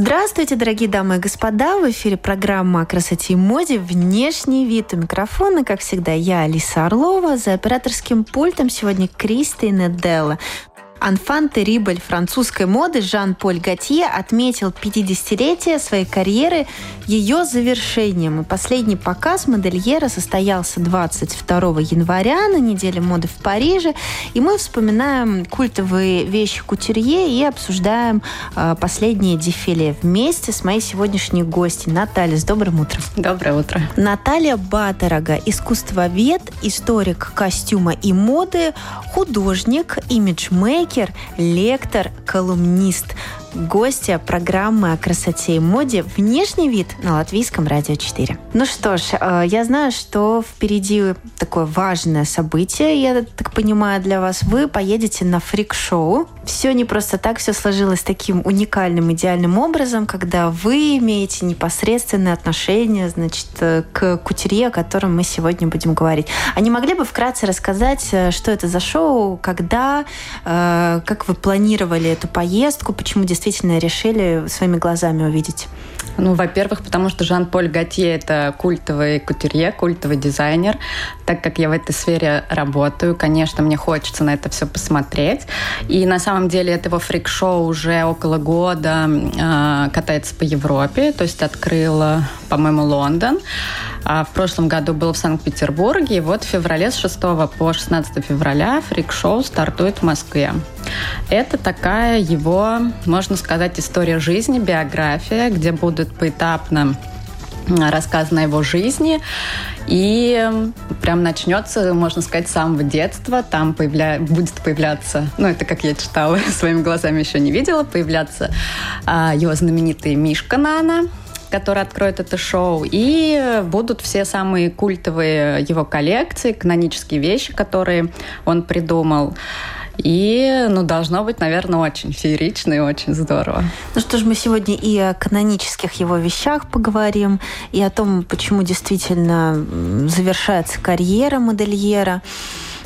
Здравствуйте, дорогие дамы и господа! В эфире программа о красоте и моде «Внешний вид». У микрофона, как всегда, я, Алиса Орлова. За операторским пультом сегодня Кристина Делла. Анфан Терибль французской моды Жан-Поль Готье отметил 50-летие своей карьеры ее завершением. И последний показ модельера состоялся 22 января на неделе моды в Париже. И мы вспоминаем культовые вещи кутюрье и обсуждаем э, последние дефиле вместе с моей сегодняшней гостьей Натальей. С добрым утром. Доброе утро. Наталья Баторога, искусствовед, историк костюма и моды, художник, имиджмейкер, спикер, лектор, колумнист гостья программы о красоте и моде «Внешний вид» на Латвийском радио 4. Ну что ж, э, я знаю, что впереди такое важное событие, я так понимаю, для вас. Вы поедете на фрик-шоу. Все не просто так, все сложилось таким уникальным, идеальным образом, когда вы имеете непосредственное отношение, значит, э, к кутерье, о котором мы сегодня будем говорить. А не могли бы вкратце рассказать, э, что это за шоу, когда, как вы планировали эту поездку, почему действительно действительно решили своими глазами увидеть? Ну, во-первых, потому что Жан-Поль Готье – это культовый кутюрье, культовый дизайнер. Так как я в этой сфере работаю, конечно, мне хочется на это все посмотреть. И на самом деле это его фрик-шоу уже около года э, катается по Европе, то есть открыла, по-моему, Лондон. А в прошлом году был в Санкт-Петербурге, и вот в феврале с 6 по 16 февраля фрик-шоу стартует в Москве. Это такая его, можно сказать, история жизни, биография, где будут поэтапно рассказано о его жизни. И прям начнется, можно сказать, с самого детства. Там появля... будет появляться, ну, это как я читала, своими глазами еще не видела, появляться а, его знаменитый Мишка Нана, который откроет это шоу. И будут все самые культовые его коллекции, канонические вещи, которые он придумал. И, ну, должно быть, наверное, очень феерично и очень здорово. Ну что ж, мы сегодня и о канонических его вещах поговорим, и о том, почему действительно завершается карьера модельера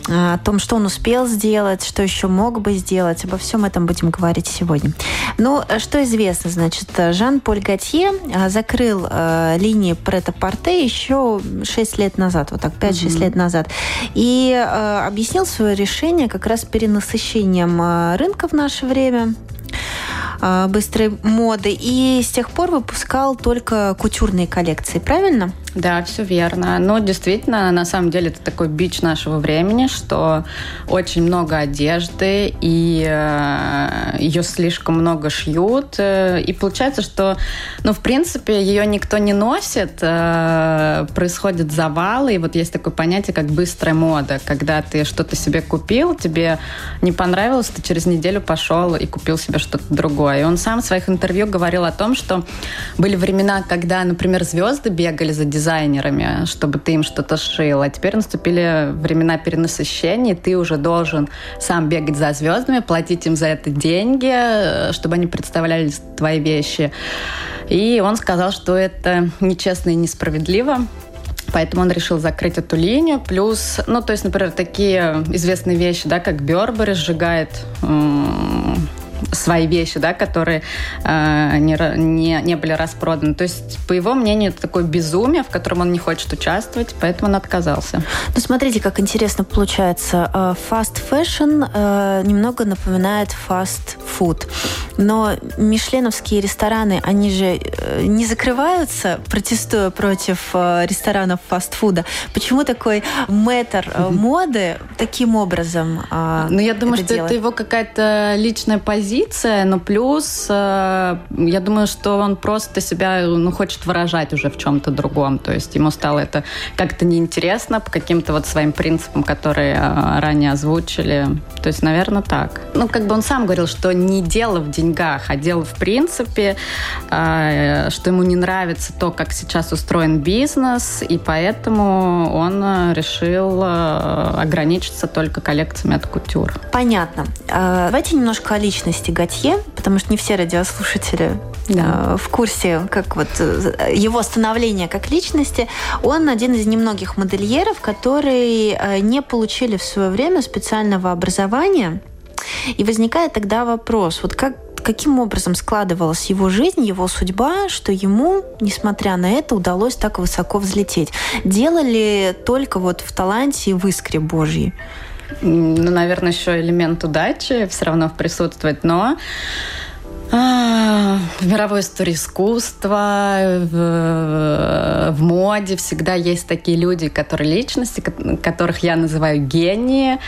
о том, что он успел сделать, что еще мог бы сделать. Обо всем этом будем говорить сегодня. Ну, что известно, значит, Жан-Поль Готье а, закрыл э, линии Прета-Порте еще 6 лет назад, вот так, 5-6 mm-hmm. лет назад. И э, объяснил свое решение как раз перенасыщением э, рынка в наше время э, быстрой моды. И с тех пор выпускал только кутюрные коллекции, правильно? Да, все верно. Но действительно, на самом деле, это такой бич нашего времени, что очень много одежды, и э, ее слишком много шьют. Э, и получается, что, ну, в принципе, ее никто не носит, э, происходят завалы, и вот есть такое понятие, как быстрая мода, когда ты что-то себе купил, тебе не понравилось, ты через неделю пошел и купил себе что-то другое. И он сам в своих интервью говорил о том, что были времена, когда, например, звезды бегали за дизайном, дизайнерами, чтобы ты им что-то шил. А теперь наступили времена перенасыщения, и ты уже должен сам бегать за звездами, платить им за это деньги, чтобы они представляли твои вещи. И он сказал, что это нечестно и несправедливо. Поэтому он решил закрыть эту линию. Плюс, ну, то есть, например, такие известные вещи, да, как Бербери сжигает свои вещи, да, которые э, не, не, не были распроданы. То есть, по его мнению, это такое безумие, в котором он не хочет участвовать, поэтому он отказался. Ну, смотрите, как интересно получается. Э, fast fashion э, немного напоминает fast food. Но мишленовские рестораны, они же э, не закрываются, протестуя против ресторанов фастфуда. Почему такой мэтр моды таким образом Ну, я думаю, что делает? это его какая-то личная позиция позиция, но плюс э, я думаю, что он просто себя ну, хочет выражать уже в чем-то другом. То есть ему стало это как-то неинтересно по каким-то вот своим принципам, которые э, ранее озвучили. То есть, наверное, так. Ну, как бы он сам говорил, что не дело в деньгах, а дело в принципе, э, что ему не нравится то, как сейчас устроен бизнес, и поэтому он решил ограничиться только коллекциями от кутюр. Понятно. Давайте немножко о личности Готье, потому что не все радиослушатели да. в курсе, как вот э, его становление как личности. Он один из немногих модельеров, которые э, не получили в свое время специального образования. И возникает тогда вопрос, вот как каким образом складывалась его жизнь, его судьба, что ему, несмотря на это, удалось так высоко взлететь? Делали только вот в таланте и в искре Божьей? Ну, наверное, еще элемент удачи все равно присутствует, но а, в мировой истории искусства, в, в моде всегда есть такие люди, которые личности, которых я называю гении,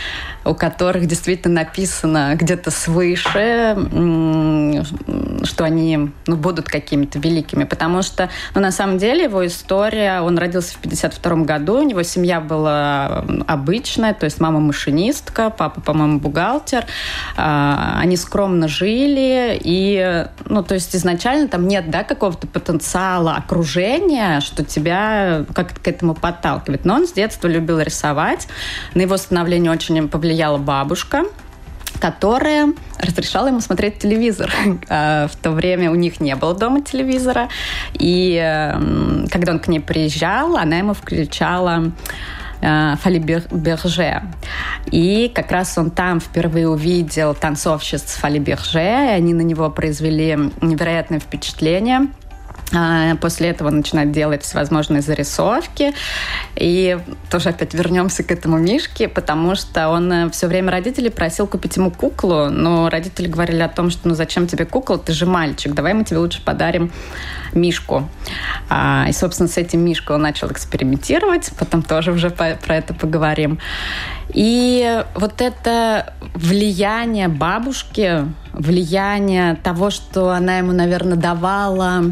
у которых действительно написано где-то свыше, что они ну, будут какими-то великими. Потому что, ну, на самом деле, его история, он родился в 52 году, у него семья была обычная, то есть мама машинистка, папа, по-моему, бухгалтер. А, они скромно жили, и, ну, то есть изначально там нет, да, какого-то потенциала окружения, что тебя как-то к этому подталкивает. Но он с детства любил рисовать. На его становление очень повлиял повлияла бабушка, которая разрешала ему смотреть телевизор. А, в то время у них не было дома телевизора. И когда он к ней приезжал, она ему включала э, Фали Берже. И как раз он там впервые увидел танцовщиц Фали Берже, и они на него произвели невероятное впечатление. А, после этого начинать делать всевозможные зарисовки. И тоже опять вернемся к этому Мишке, потому что он э, все время родителей просил купить ему куклу, но родители говорили о том, что ну зачем тебе кукла, ты же мальчик, давай мы тебе лучше подарим Мишку. А, и, собственно, с этим Мишкой он начал экспериментировать, потом тоже уже про это поговорим. И вот это влияние бабушки, влияние того, что она ему, наверное, давала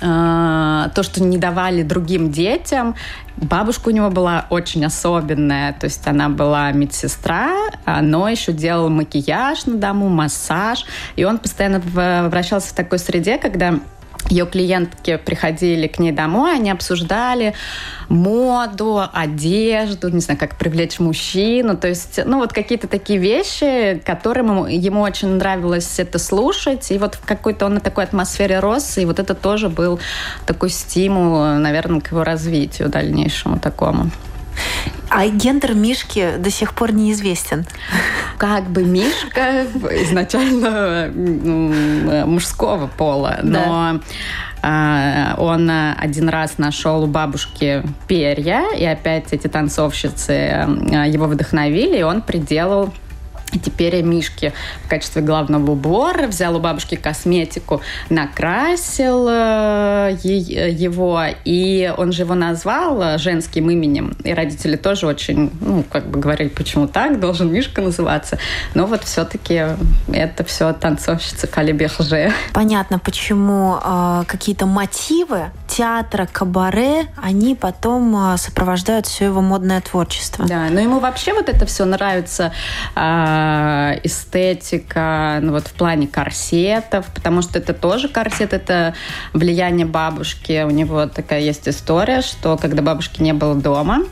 то, что не давали другим детям. Бабушка у него была очень особенная, то есть она была медсестра, но еще делала макияж на дому, массаж, и он постоянно вращался в такой среде, когда ее клиентки приходили к ней домой, они обсуждали моду, одежду, не знаю, как привлечь мужчину, то есть, ну, вот какие-то такие вещи, которым ему очень нравилось это слушать, и вот в какой-то он на такой атмосфере рос, и вот это тоже был такой стимул, наверное, к его развитию дальнейшему такому. А гендер Мишки до сих пор неизвестен. Как бы Мишка изначально мужского пола, но да. он один раз нашел у бабушки перья, и опять эти танцовщицы его вдохновили, и он приделал теперь Мишки в качестве главного убора взял у бабушки косметику, накрасил э, его, и он же его назвал женским именем. И родители тоже очень, ну, как бы говорили, почему так, должен Мишка называться. Но вот все-таки это все танцовщица Фали Берже. Понятно, почему э, какие-то мотивы театра, кабаре, они потом э, сопровождают все его модное творчество. Да, но ему вообще вот это все нравится. Э, Э, эстетика, ну вот в плане корсетов, потому что это тоже корсет, это влияние бабушки. У него такая есть история, что когда бабушки не было дома,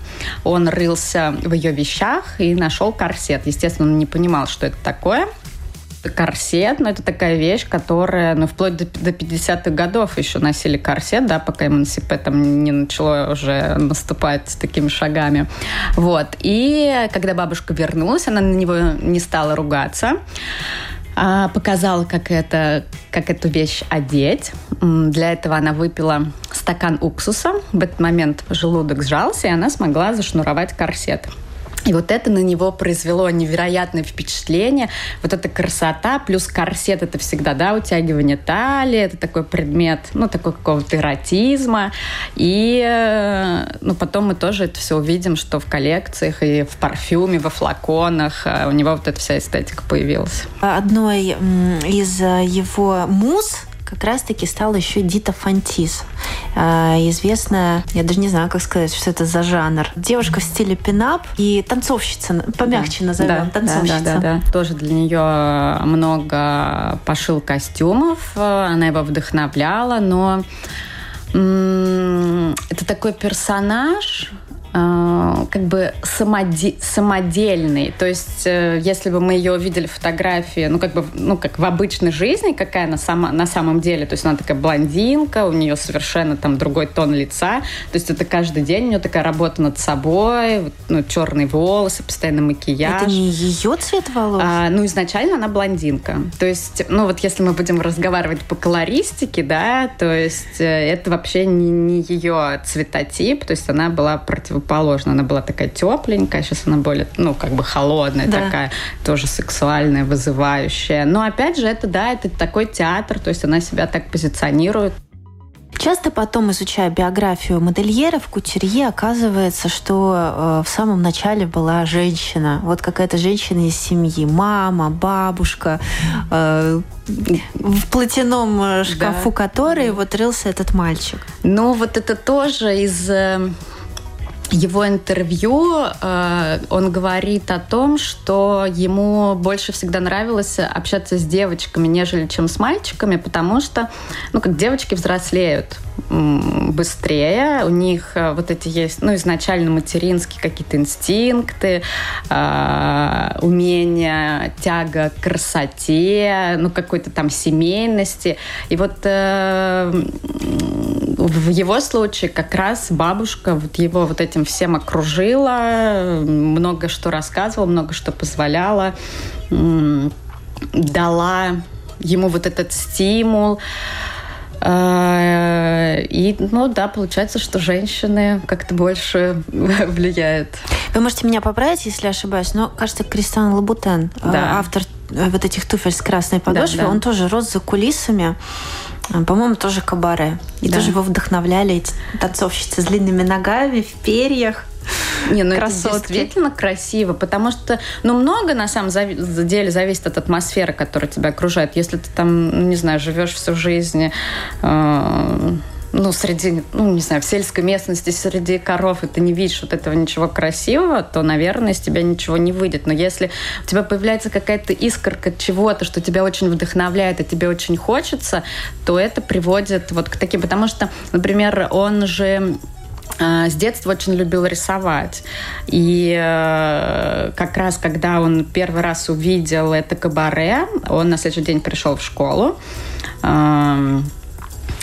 он рылся в ее вещах и нашел корсет. Естественно, он не понимал, что это такое корсет, но это такая вещь, которая, ну, вплоть до, до 50-х годов еще носили корсет, да, пока МНСП там не начало уже наступать с такими шагами. Вот. И когда бабушка вернулась, она на него не стала ругаться, а показала, как, это, как эту вещь одеть. Для этого она выпила стакан уксуса. В этот момент желудок сжался, и она смогла зашнуровать корсет. И вот это на него произвело невероятное впечатление. Вот эта красота, плюс корсет, это всегда, да, утягивание талии, это такой предмет, ну, такой какого-то эротизма. И, э, ну, потом мы тоже это все увидим, что в коллекциях и в парфюме, во флаконах э, у него вот эта вся эстетика появилась. Одной из э, его муз как раз-таки стала еще Дита Фантис. Э, известная, я даже не знаю, как сказать, что это за жанр. Девушка в стиле пинап и танцовщица, помягче да, назовем, да, танцовщица. Да, да, да, да. Тоже для нее много пошил костюмов, она его вдохновляла, но это такой персонаж, как бы самоде самодельный. То есть, э, если бы мы ее увидели фотографии, ну, как бы, ну, как в обычной жизни, какая она сама, на самом деле, то есть она такая блондинка, у нее совершенно там другой тон лица, то есть это каждый день у нее такая работа над собой, ну, черные волосы, постоянно макияж. Это не ее цвет волос? А, ну, изначально она блондинка. То есть, ну, вот если мы будем разговаривать по колористике, да, то есть э, это вообще не, не ее цветотип, то есть она была против противоположно. Она была такая тепленькая, сейчас она более, ну, как бы холодная, да. такая, тоже сексуальная, вызывающая. Но опять же, это, да, это такой театр, то есть она себя так позиционирует. Часто потом, изучая биографию модельеров, кутюрье, оказывается, что э, в самом начале была женщина. Вот какая-то женщина из семьи. Мама, бабушка. Э, в платяном э, шкафу да. которой вот рылся этот мальчик. Ну, вот это тоже из э, его интервью э, он говорит о том, что ему больше всегда нравилось общаться с девочками, нежели чем с мальчиками, потому что, ну, как девочки взрослеют быстрее, у них э, вот эти есть, ну, изначально материнские какие-то инстинкты, э, умения, тяга к красоте, ну, какой-то там семейности. И вот э, в его случае как раз бабушка вот его вот этим всем окружила, много что рассказывала, много что позволяла, дала ему вот этот стимул. А, и, ну да, получается, что женщины как-то больше влияют. Вы можете меня поправить, если ошибаюсь, но, кажется, Кристиан Лабутен, да. автор э, вот этих туфель с красной подошвой, да, да. он тоже рос за кулисами по-моему, тоже кабаре. И да. тоже его вдохновляли эти танцовщицы с длинными ногами, в перьях. Не, ну Красотки. это действительно красиво, потому что, ну, много на самом деле зависит от атмосферы, которая тебя окружает. Если ты там, ну, не знаю, живешь всю жизнь э, ну, среди, ну, не знаю, в сельской местности, среди коров, и ты не видишь вот этого ничего красивого, то, наверное, из тебя ничего не выйдет. Но если у тебя появляется какая-то искорка чего-то, что тебя очень вдохновляет, и тебе очень хочется, то это приводит вот к таким... Потому что, например, он же а, с детства очень любил рисовать. И э, как раз, когда он первый раз увидел это кабаре, он на следующий день пришел в школу,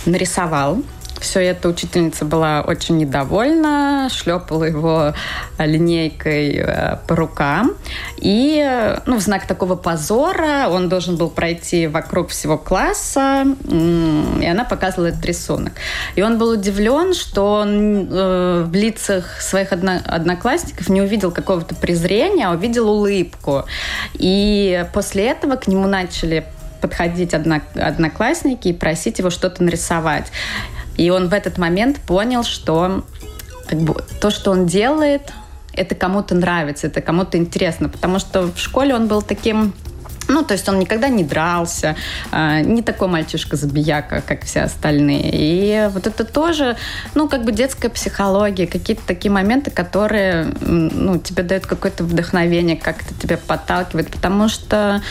нарисовал все это учительница была очень недовольна, шлепала его линейкой э, по рукам. И ну, в знак такого позора он должен был пройти вокруг всего класса, и она показывала этот рисунок. И он был удивлен, что он э, в лицах своих одноклассников не увидел какого-то презрения, а увидел улыбку. И после этого к нему начали подходить одноклассники и просить его что-то нарисовать. И он в этот момент понял, что как бы, то, что он делает, это кому-то нравится, это кому-то интересно. Потому что в школе он был таким ну, то есть он никогда не дрался, а, не такой мальчишка-забияка, как все остальные. И вот это тоже, ну, как бы детская психология, какие-то такие моменты, которые, ну, тебе дают какое-то вдохновение, как-то тебя подталкивает, потому что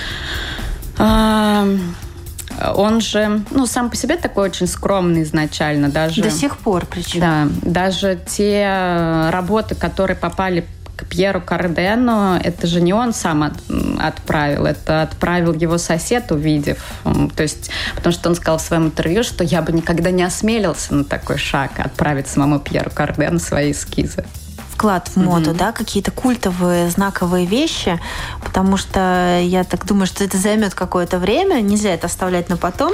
он же, ну, сам по себе такой очень скромный изначально. Даже, До сих пор причем. Да, даже те работы, которые попали к Пьеру Кардену, это же не он сам от, отправил, это отправил его сосед, увидев. То есть, потому что он сказал в своем интервью, что я бы никогда не осмелился на такой шаг, отправить самому Пьеру Кардену свои эскизы. Вклад в моду, mm-hmm. да, какие-то культовые знаковые вещи, потому что я так думаю, что это займет какое-то время, нельзя это оставлять на потом.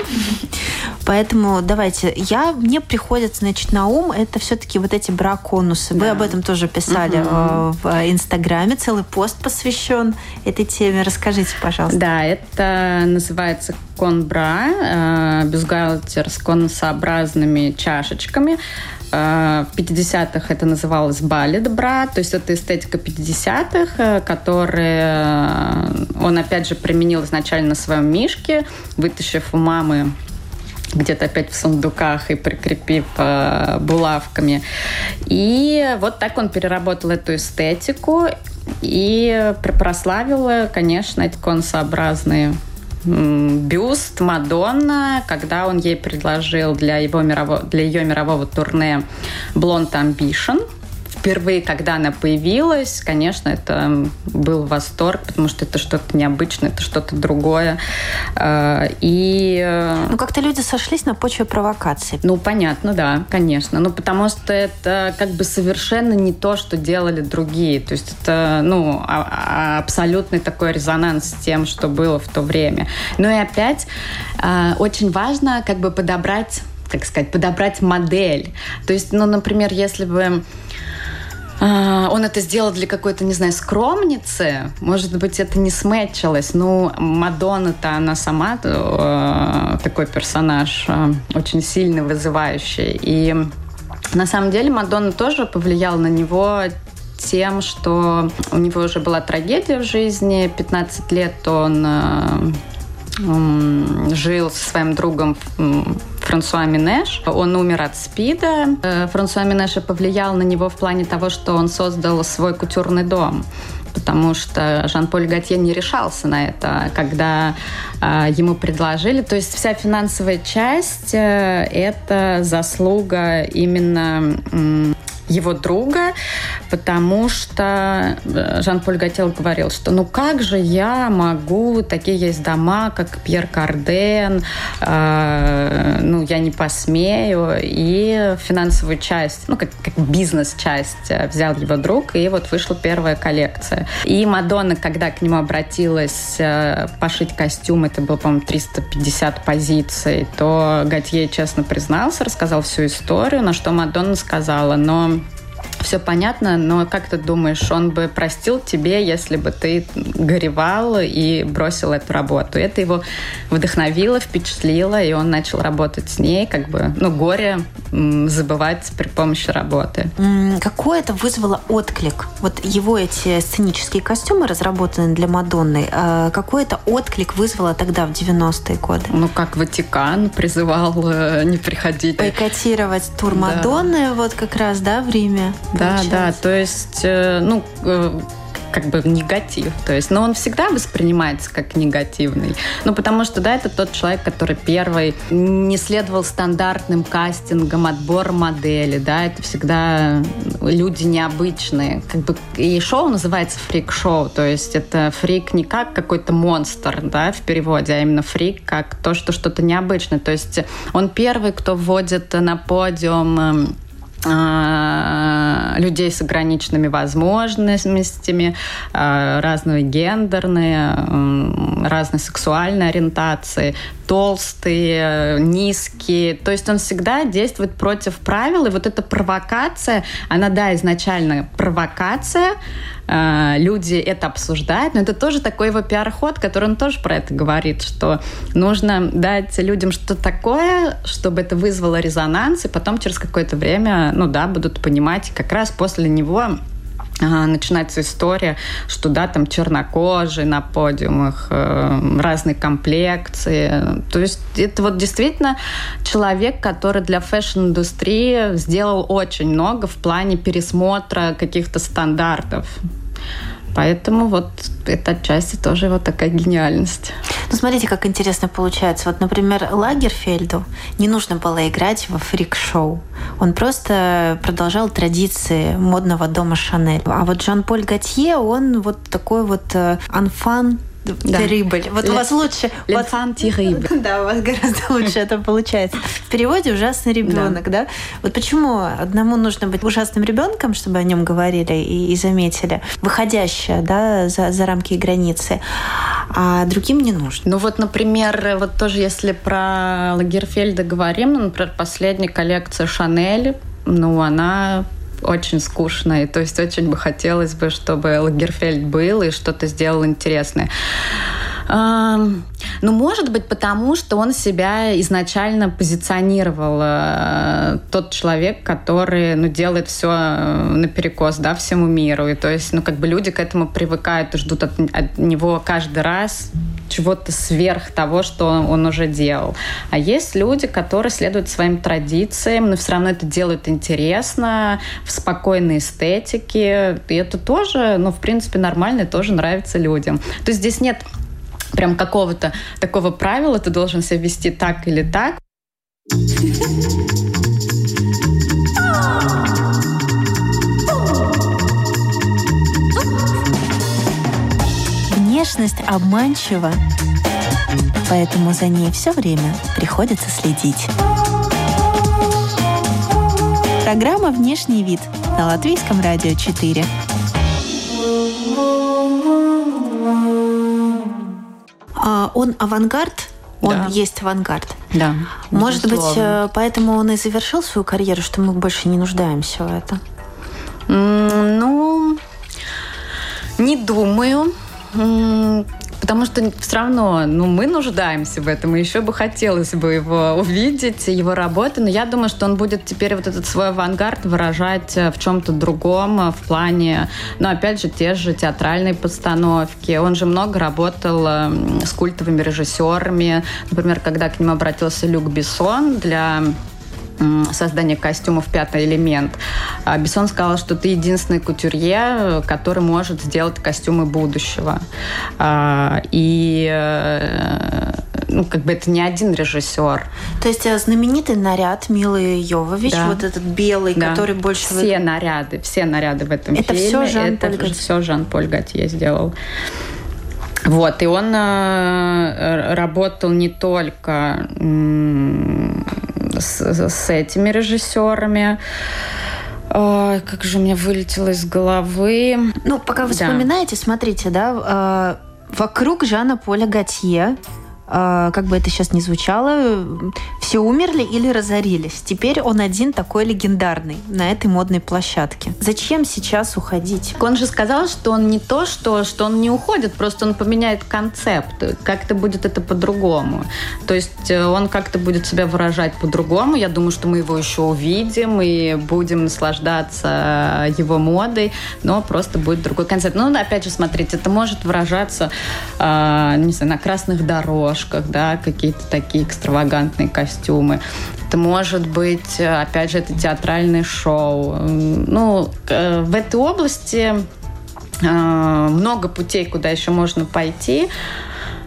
Поэтому давайте, я мне приходит, значит, на ум это все-таки вот эти браконусы. Вы об этом тоже писали mm-hmm. в Инстаграме, целый пост посвящен этой теме. Расскажите, пожалуйста. Да, это называется конбра, э, бюстгальтер с конусообразными чашечками. Э, в 50-х это называлось балет бра, то есть это эстетика 50-х, э, которые он опять же применил изначально на своем мишке, вытащив у мамы где-то опять в сундуках и прикрепив э, булавками. И вот так он переработал эту эстетику и прославил, конечно, эти конусообразные бюст Мадонна, когда он ей предложил для, его мирового, для ее мирового турне Blonde Ambition – впервые, когда она появилась, конечно, это был восторг, потому что это что-то необычное, это что-то другое. А, и... Э, ну, как-то люди сошлись на почве провокации. Ну, понятно, да, конечно. Ну, потому что это как бы совершенно не то, что делали другие. То есть это, ну, а, а, абсолютный такой резонанс с тем, что было в то время. Ну и опять очень важно как бы подобрать как сказать, подобрать модель. То есть, ну, например, если бы а, он это сделал для какой-то, не знаю, скромницы. Может быть, это не сметчилось. Ну, Мадонна-то, она сама э, такой персонаж, э, очень сильно вызывающий. И на самом деле Мадонна тоже повлияла на него тем, что у него уже была трагедия в жизни. 15 лет он э, жил со своим другом Франсуа Минеш. Он умер от СПИДа. Э, Франсуа Минеша повлиял на него в плане того, что он создал свой кутюрный дом потому что Жан-Поль Готье не решался на это, когда э, ему предложили. То есть вся финансовая часть э, это заслуга именно его друга, потому что э, Жан-Поль Готел говорил, что ну как же я могу, такие есть дома, как Пьер Карден, э, ну я не посмею, и финансовую часть, ну как, как бизнес-часть э, взял его друг, и вот вышла первая коллекция. И Мадонна, когда к нему обратилась э, пошить костюм, это было, по-моему, 350 позиций, то Готье честно признался, рассказал всю историю, на что Мадонна сказала, но все понятно, но как ты думаешь, он бы простил тебе, если бы ты горевал и бросил эту работу? Это его вдохновило, впечатлило, и он начал работать с ней, как бы, ну, горе забывать при помощи работы. Какой это вызвало отклик? Вот его эти сценические костюмы, разработанные для Мадонны, а какой это отклик вызвало тогда, в 90-е годы? Ну, как Ватикан призывал э, не приходить. Бойкотировать тур Мадонны да. вот как раз, да, в Риме? Да, да, то есть, э, ну, э, как бы негатив. То есть, но он всегда воспринимается как негативный. Ну, потому что, да, это тот человек, который первый не следовал стандартным кастингам, отбор модели, да, это всегда люди необычные. Как бы и шоу называется фрик-шоу, то есть это фрик не как какой-то монстр, да, в переводе, а именно фрик как то, что что-то необычное. То есть он первый, кто вводит на подиум эм, людей с ограниченными возможностями, а, разные гендерные, разные сексуальные ориентации, толстые, низкие. То есть он всегда действует против правил. И вот эта провокация, она, да, изначально провокация, а, люди это обсуждают, но это тоже такой его пиар-ход, который он тоже про это говорит, что нужно дать людям что-то такое, чтобы это вызвало резонанс, и потом через какое-то время, ну да, будут понимать, как раз после него начинается история, что да, там чернокожие на подиумах, э, разные комплекции. То есть это вот действительно человек, который для fashion-индустрии сделал очень много в плане пересмотра каких-то стандартов. Поэтому вот это отчасти тоже вот такая гениальность. Ну, смотрите, как интересно получается. Вот, например, Лагерфельду не нужно было играть во фрик-шоу. Он просто продолжал традиции модного дома Шанель. А вот Жан-Поль Готье, он вот такой вот анфан да. terrible. Вот Ле... у вас лучше... L'enfant terrible. Да, у вас гораздо лучше это получается. В переводе ужасный ребенок, да. да? Вот почему одному нужно быть ужасным ребенком, чтобы о нем говорили и, и заметили, выходящее, да, за, за рамки и границы, а другим не нужно. Ну вот, например, вот тоже если про Лагерфельда говорим, ну, например, последняя коллекция Шанель, ну, она очень скучно. И то есть очень бы хотелось бы, чтобы Лагерфельд был и что-то сделал интересное. Ну, может быть, потому что он себя изначально позиционировал э, тот человек, который, ну, делает все э, наперекос, да, всему миру. И то есть, ну, как бы люди к этому привыкают и ждут от, от него каждый раз чего-то сверх того, что он уже делал. А есть люди, которые следуют своим традициям, но все равно это делают интересно, в спокойной эстетике. И это тоже, ну, в принципе, нормально, тоже нравится людям. То есть здесь нет прям какого-то такого правила, ты должен себя вести так или так. Внешность обманчива, поэтому за ней все время приходится следить. Программа «Внешний вид» на Латвийском радио 4. Он авангард? Он да. есть авангард. Да. Может безусловно. быть, э, поэтому он и завершил свою карьеру, что мы больше не нуждаемся в этом? Ну, не думаю. Потому что все равно, ну, мы нуждаемся в этом, и еще бы хотелось бы его увидеть, его работы, но я думаю, что он будет теперь вот этот свой авангард выражать э, в чем-то другом, э, в плане, ну, опять же, те же театральные постановки. Он же много работал э, с культовыми режиссерами. Например, когда к нему обратился Люк Бессон для создания костюмов «Пятый элемент». А Бессон сказал, что ты единственный кутюрье, который может сделать костюмы будущего. А, и э, ну, как бы это не один режиссер. То есть э, знаменитый наряд Милы Йовович, да. вот этот белый, да. который больше... Все в... наряды, все наряды в этом это фильме. Все Жан это Поль все Жан-Поль Готье сделал. Вот, и он э, работал не только с, с этими режиссерами. Ой, как же у меня вылетело из головы. Ну, пока вы да. вспоминаете, смотрите, да, э, вокруг Жана Поля Готье как бы это сейчас не звучало, все умерли или разорились. Теперь он один такой легендарный на этой модной площадке. Зачем сейчас уходить? Он же сказал, что он не то, что, что он не уходит, просто он поменяет концепт. Как-то будет это по-другому. То есть э, он как-то будет себя выражать по-другому. Я думаю, что мы его еще увидим и будем наслаждаться его модой, но просто будет другой концепт. Ну, опять же, смотрите, это может выражаться, э, не знаю, на красных дорожках, обложках, да, какие-то такие экстравагантные костюмы. Это может быть, опять же, это театральное шоу. Ну, э, в этой области э, много путей, куда еще можно пойти.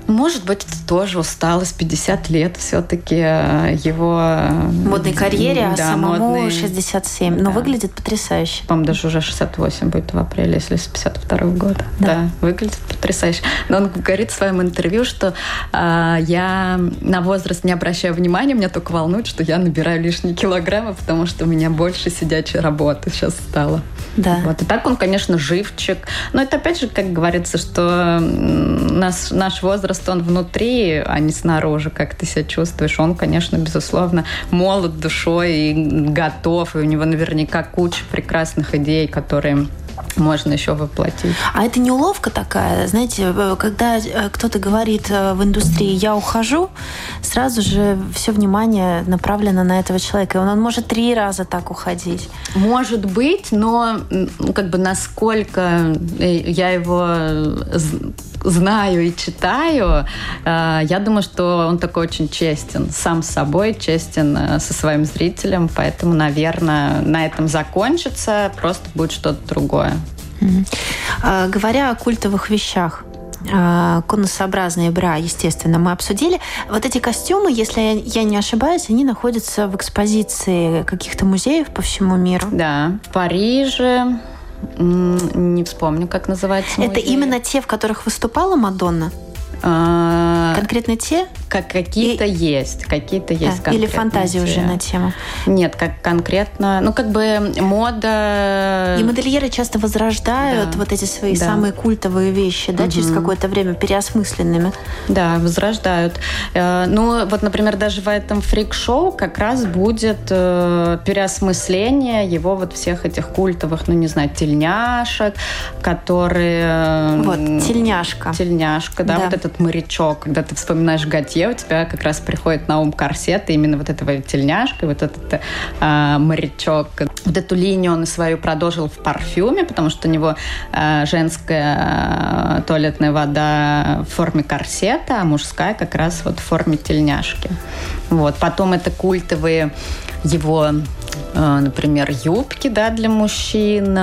Может быть, это тоже усталость, 50 лет все-таки э, его... Э, модной карьере, а да, а самому модный... 67. Но да. выглядит потрясающе. По-моему, даже уже 68 будет в апреле, если с 52 -го года. Да. да, выглядит потрясающе. Но он говорит в своем интервью, что э, я на возраст не обращаю внимания, меня только волнует, что я набираю лишние килограммы, потому что у меня больше сидячей работы сейчас стало. Да. Вот. И так он, конечно, живчик. Но это опять же, как говорится, что наш, наш возраст, он внутри, а не снаружи, как ты себя чувствуешь. Он, конечно, безусловно, молод душой и готов, и у него наверняка куча прекрасных идей, которые можно еще воплотить. А это не уловка такая, знаете, э, когда э, кто-то говорит э, в индустрии «я ухожу», сразу же все внимание направлено на этого человека, и он, он может три раза так уходить. Может быть, но как бы насколько я его знаю и читаю, я думаю, что он такой очень честен сам с собой, честен со своим зрителем, поэтому, наверное, на этом закончится, просто будет что-то другое. А, говоря о культовых вещах, а, конусообразные бра, естественно, мы обсудили. Вот эти костюмы, если я не ошибаюсь, они находятся в экспозиции каких-то музеев по всему миру. Да, в Париже, не вспомню, как называется. Это именно те, в которых выступала Мадонна? А, Конкретно те? Как какие-то и... есть, какие-то есть. Да, или фантазия уже на тему? Нет, как конкретно, ну как бы мода. И модельеры часто возрождают да. вот эти свои да. самые культовые вещи, да, угу. через какое-то время переосмысленными. Да, возрождают. Э, ну вот, например, даже в этом фрик-шоу как раз будет э, переосмысление его вот всех этих культовых, ну не знаю, тельняшек, которые. Вот тельняшка. Тельняшка, да, да. вот этот морячок, когда ты вспоминаешь Готье у тебя как раз приходит на ум корсет, и именно вот этого тельняшка, вот этот э, морячок. Вот эту линию он свою продолжил в парфюме, потому что у него э, женская э, туалетная вода в форме корсета, а мужская как раз вот в форме тельняшки. Вот. Потом это культовые его например, юбки, да, для мужчин,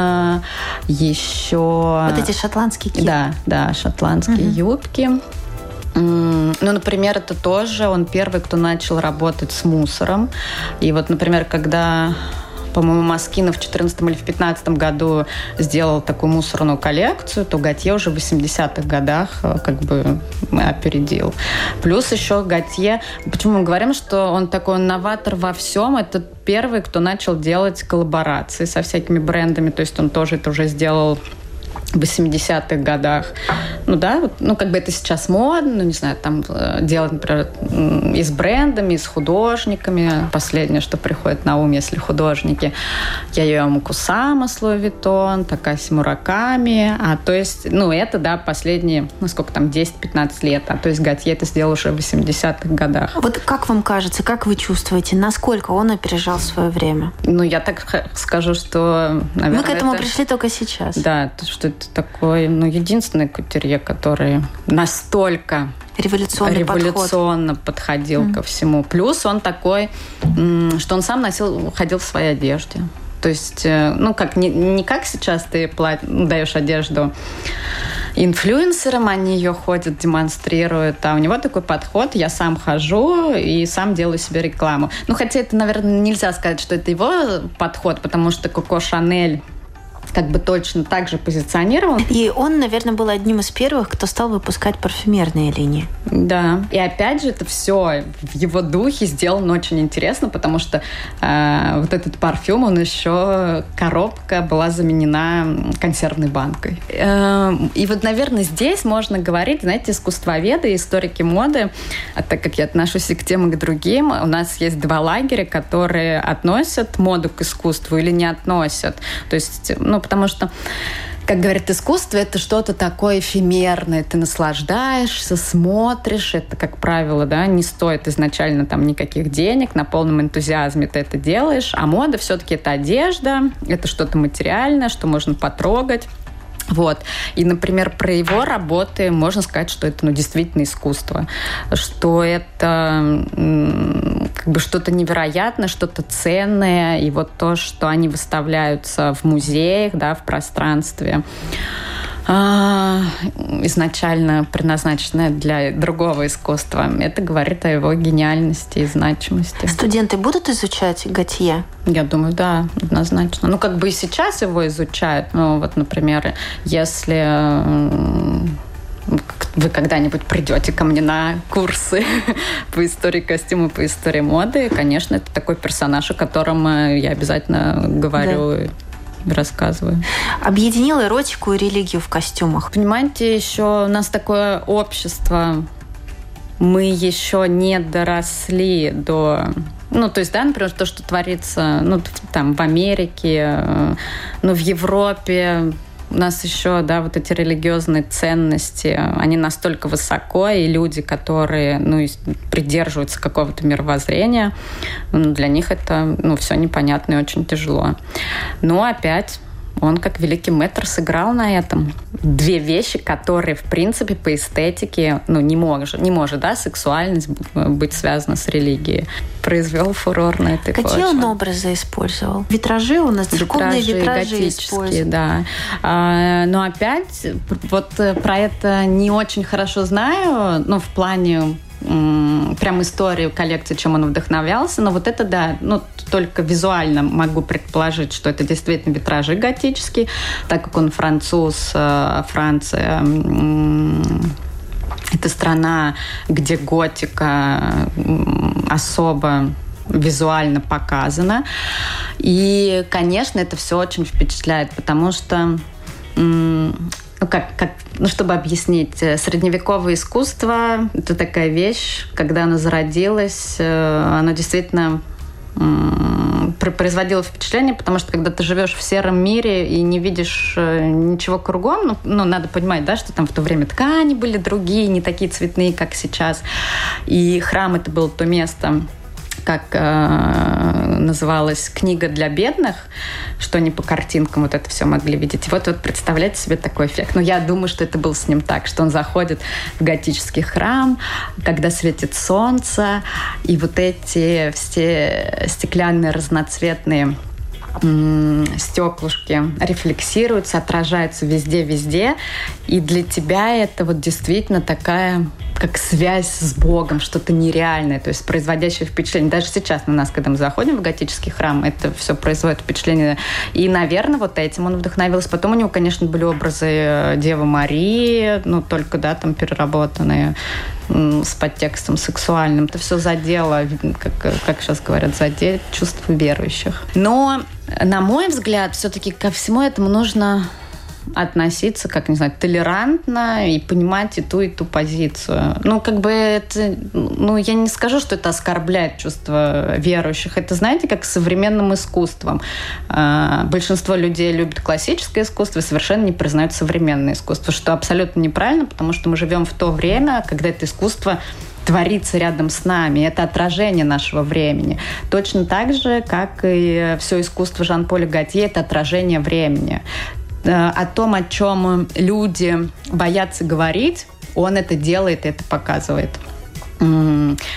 еще... Вот эти шотландские кипы. Да, да, шотландские угу. юбки. Ну, например, это тоже он первый, кто начал работать с мусором. И вот, например, когда по-моему, Маскина в 2014 или в 2015 году сделал такую мусорную коллекцию, то Готье уже в 80-х годах э, как бы опередил. Плюс еще Готье, почему мы говорим, что он такой новатор во всем, это первый, кто начал делать коллаборации со всякими брендами, то есть он тоже это уже сделал в 80-х годах. Ну да, вот, ну как бы это сейчас модно, ну не знаю, там э, делать, например, и с брендами, и с художниками. Последнее, что приходит на ум, если художники. Я ее Кусама с Луи Виттон, Такаси Мураками. А то есть, ну это, да, последние, ну сколько там, 10-15 лет. А то есть Готье это сделал уже в 80-х годах. Вот как вам кажется, как вы чувствуете, насколько он опережал свое время? Ну я так скажу, что, наверное... Мы к этому это... пришли только сейчас. Да, что это такой, ну, единственный кутюрье, который настолько революционный революционно подход. подходил mm. ко всему. Плюс он такой, что он сам носил, ходил в своей одежде. То есть, э, ну, как не, не как сейчас ты плат, даешь одежду инфлюенсерам, они ее ходят, демонстрируют, а у него такой подход, я сам хожу и сам делаю себе рекламу. Ну, хотя это, наверное, нельзя сказать, что это его подход, потому что Коко Шанель как бы точно так же позиционировал. И он, наверное, был одним из первых, кто стал выпускать парфюмерные линии. Да. И опять же, это все в его духе сделано очень интересно, потому что э, вот этот парфюм, он еще коробка была заменена консервной банкой. Э, и вот, наверное, здесь можно говорить, знаете, искусствоведы, историки моды, а так как я отношусь и к тем, и к другим, у нас есть два лагеря, которые относят моду к искусству или не относят. То есть, ну, потому что как говорят, искусство — это что-то такое эфемерное. Ты наслаждаешься, смотришь. Это, как правило, да, не стоит изначально там никаких денег. На полном энтузиазме ты это делаешь. А мода все-таки это одежда, это что-то материальное, что можно потрогать. Вот. И, например, про его работы можно сказать, что это ну, действительно искусство, что это как бы что-то невероятное, что-то ценное, и вот то, что они выставляются в музеях, да, в пространстве, а, изначально предназначенное для другого искусства. Это говорит о его гениальности и значимости. Студенты будут изучать Готье? Я думаю, да, однозначно. Ну, как бы и сейчас его изучают. Ну, вот, например, если вы когда-нибудь придете ко мне на курсы по истории костюма, по истории моды, конечно, это такой персонаж, о котором э, я обязательно говорю. Да рассказываю. Объединил эротику и религию в костюмах. Понимаете, еще у нас такое общество, мы еще не доросли до ну, то есть, да, например, то, что творится, ну, там, в Америке, э, ну, в Европе, у нас еще, да, вот эти религиозные ценности, они настолько высоко, и люди, которые, ну, придерживаются какого-то мировоззрения, для них это, ну, все непонятно и очень тяжело. Но опять он как великий мэтр сыграл на этом. Две вещи, которые, в принципе, по эстетике, ну, не может, не может, да, сексуальность быть связана с религией. Произвел фурор на этой Какие почве. он образы использовал? Витражи у нас, церковные витражи, витражи да. А, но опять, вот э, про это не очень хорошо знаю, ну, в плане прям историю коллекции, чем он вдохновлялся. Но вот это, да, ну, только визуально могу предположить, что это действительно витражи готические, так как он француз, э, Франция Это страна, где готика особо визуально показана. И, конечно, это все очень впечатляет, потому что ну, как, как, ну, чтобы объяснить, э, средневековое искусство – это такая вещь, когда оно зародилось, э, оно действительно производило впечатление, потому что когда ты живешь в сером мире и не видишь э, ничего кругом, ну, ну, надо понимать, да, что там в то время ткани были другие, не такие цветные, как сейчас. И храм это было то место, как э, называлась книга для бедных, что они по картинкам вот это все могли видеть. Вот, вот представляете себе такой эффект. Но я думаю, что это был с ним так, что он заходит в готический храм, когда светит солнце, и вот эти все стеклянные разноцветные стеклышки рефлексируются, отражаются везде-везде. И для тебя это вот действительно такая как связь с Богом, что-то нереальное, то есть производящее впечатление. Даже сейчас на нас, когда мы заходим в готический храм, это все производит впечатление. И, наверное, вот этим он вдохновился. Потом у него, конечно, были образы э, Девы Марии, ну, только, да, там переработанные с подтекстом сексуальным. Это все задело, как, как сейчас говорят, задеть чувства верующих. Но, на мой взгляд, все-таки ко всему этому нужно относиться, как, не знаю, толерантно и понимать и ту, и ту позицию. Ну, как бы это... Ну, я не скажу, что это оскорбляет чувства верующих. Это, знаете, как с современным искусством. А, большинство людей любят классическое искусство и совершенно не признают современное искусство, что абсолютно неправильно, потому что мы живем в то время, когда это искусство творится рядом с нами. Это отражение нашего времени. Точно так же, как и все искусство Жан-Поля Готье, это отражение времени. Э, о том, о чем люди боятся говорить, он это делает, это показывает.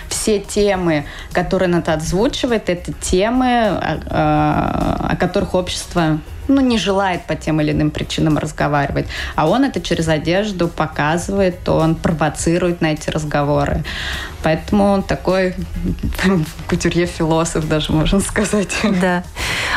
Все темы, которые он это озвучивает, это темы, о, о которых общество ну, не желает по тем или иным причинам разговаривать. А он это через одежду показывает, он провоцирует на эти разговоры. Поэтому он такой кутюрье-философ даже, можно сказать. Да.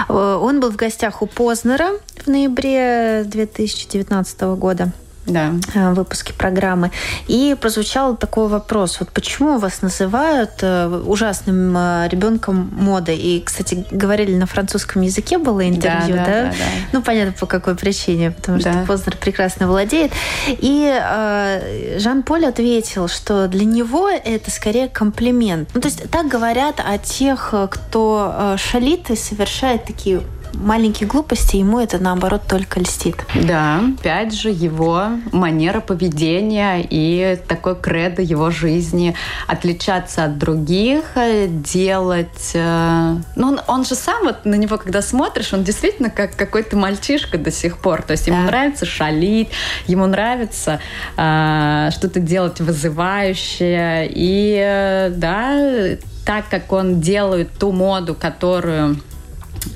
Он был в гостях у Познера в ноябре 2019 года да. Э, выпуске программы. И прозвучал такой вопрос. Вот почему вас называют э, ужасным э, ребенком моды? И, кстати, говорили на французском языке было интервью, да? да? да, да, да. Ну, понятно, по какой причине, потому да. что Познер прекрасно владеет. И э, Жан-Поль ответил, что для него это скорее комплимент. Ну, то есть так говорят о тех, кто шалит и совершает такие маленькие глупости, ему это наоборот только льстит. Да, опять же, его манера поведения и такой кредо его жизни отличаться от других, делать... Э, ну, он, он же сам, вот на него, когда смотришь, он действительно как какой-то мальчишка до сих пор. То есть ему да. нравится шалить, ему нравится э, что-то делать вызывающее. И э, да, так как он делает ту моду, которую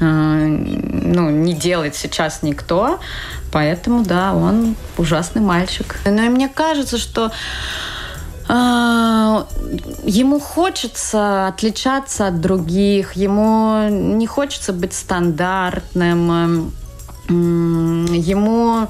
ну, не делает сейчас никто. Поэтому, да, он ужасный мальчик. Но и мне кажется, что э, ему хочется отличаться от других, ему не хочется быть стандартным, э, ему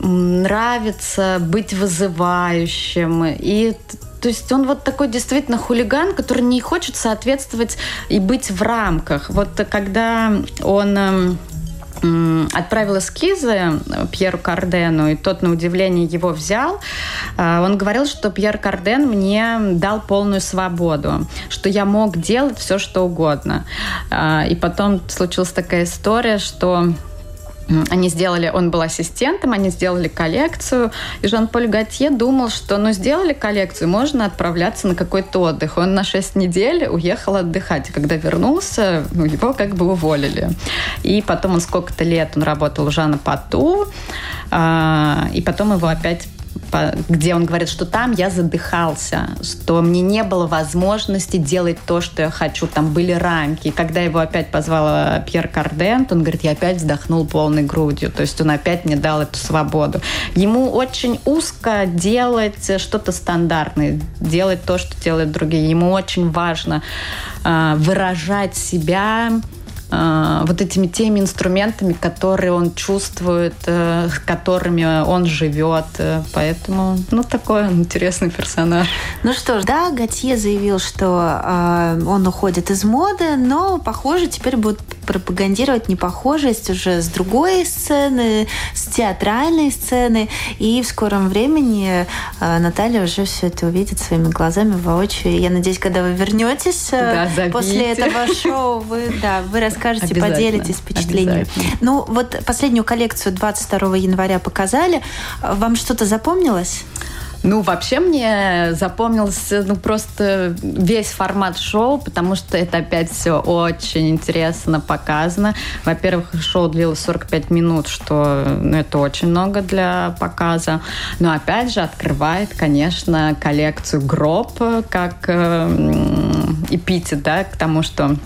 нравится быть вызывающим. И то есть он вот такой действительно хулиган, который не хочет соответствовать и быть в рамках. Вот когда он эм, отправил эскизы Пьеру Кардену, и тот, на удивление, его взял. Э, он говорил, что Пьер Карден мне дал полную свободу, что я мог делать все, что угодно. Э, и потом случилась такая история, что они сделали, он был ассистентом, они сделали коллекцию, и Жан-Поль Готье думал, что, ну, сделали коллекцию, можно отправляться на какой-то отдых. Он на 6 недель уехал отдыхать, и когда вернулся, ну, его как бы уволили. И потом он сколько-то лет, он работал у Жана Пату, а, и потом его опять где он говорит, что там я задыхался, что мне не было возможности делать то, что я хочу. Там были рамки. Когда его опять позвала Пьер Кардент, он говорит, я опять вздохнул полной грудью. То есть он опять мне дал эту свободу. Ему очень узко делать что-то стандартное, делать то, что делают другие. Ему очень важно э, выражать себя вот этими теми инструментами, которые он чувствует, э, которыми он живет. Поэтому, ну, такой интересный персонаж. Ну что ж, да, Готье заявил, что э, он уходит из моды, но, похоже, теперь будут пропагандировать непохожесть уже с другой сцены, с театральной сцены. И в скором времени э, Наталья уже все это увидит своими глазами воочию. Я надеюсь, когда вы вернетесь э, да, после этого шоу, вы, да, вы расскажете, поделитесь впечатлениями. Ну, вот последнюю коллекцию 22 января показали. Вам что-то запомнилось? Ну, вообще мне запомнился ну, просто весь формат шоу, потому что это опять все очень интересно показано. Во-первых, шоу длилось 45 минут, что ну, это очень много для показа. Но опять же открывает, конечно, коллекцию гроб как э, эпитет, да, к тому, что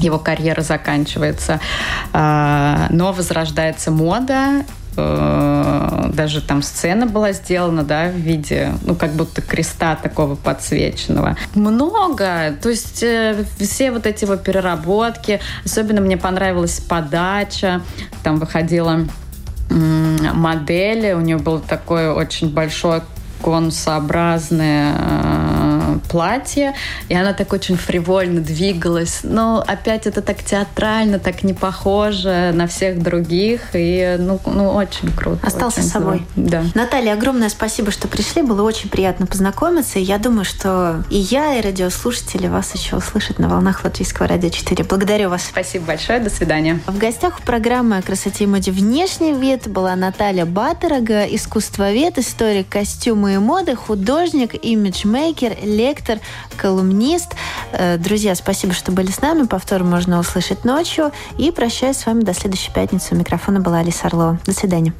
его карьера заканчивается, а, но возрождается мода, Э, даже там сцена была сделана, да, в виде, ну, как будто креста такого подсвеченного. Много, то есть э, все вот эти вот переработки, особенно мне понравилась подача, там выходила модели, у нее было такое очень большое конусообразное платье, и она так очень фривольно двигалась. Но опять это так театрально, так не похоже на всех других, и ну, ну очень круто. Остался очень собой. Да. Наталья, огромное спасибо, что пришли, было очень приятно познакомиться, и я думаю, что и я, и радиослушатели вас еще услышат на волнах Латвийского радио 4. Благодарю вас. Спасибо большое, до свидания. В гостях программы о красоте и моде «Внешний вид» была Наталья Батерога, искусствовед, историк костюма и моды, художник, имиджмейкер, лектор, колумнист. Э, друзья, спасибо, что были с нами. Повтор можно услышать ночью. И прощаюсь с вами до следующей пятницы. У микрофона была Алиса Орлова. До свидания.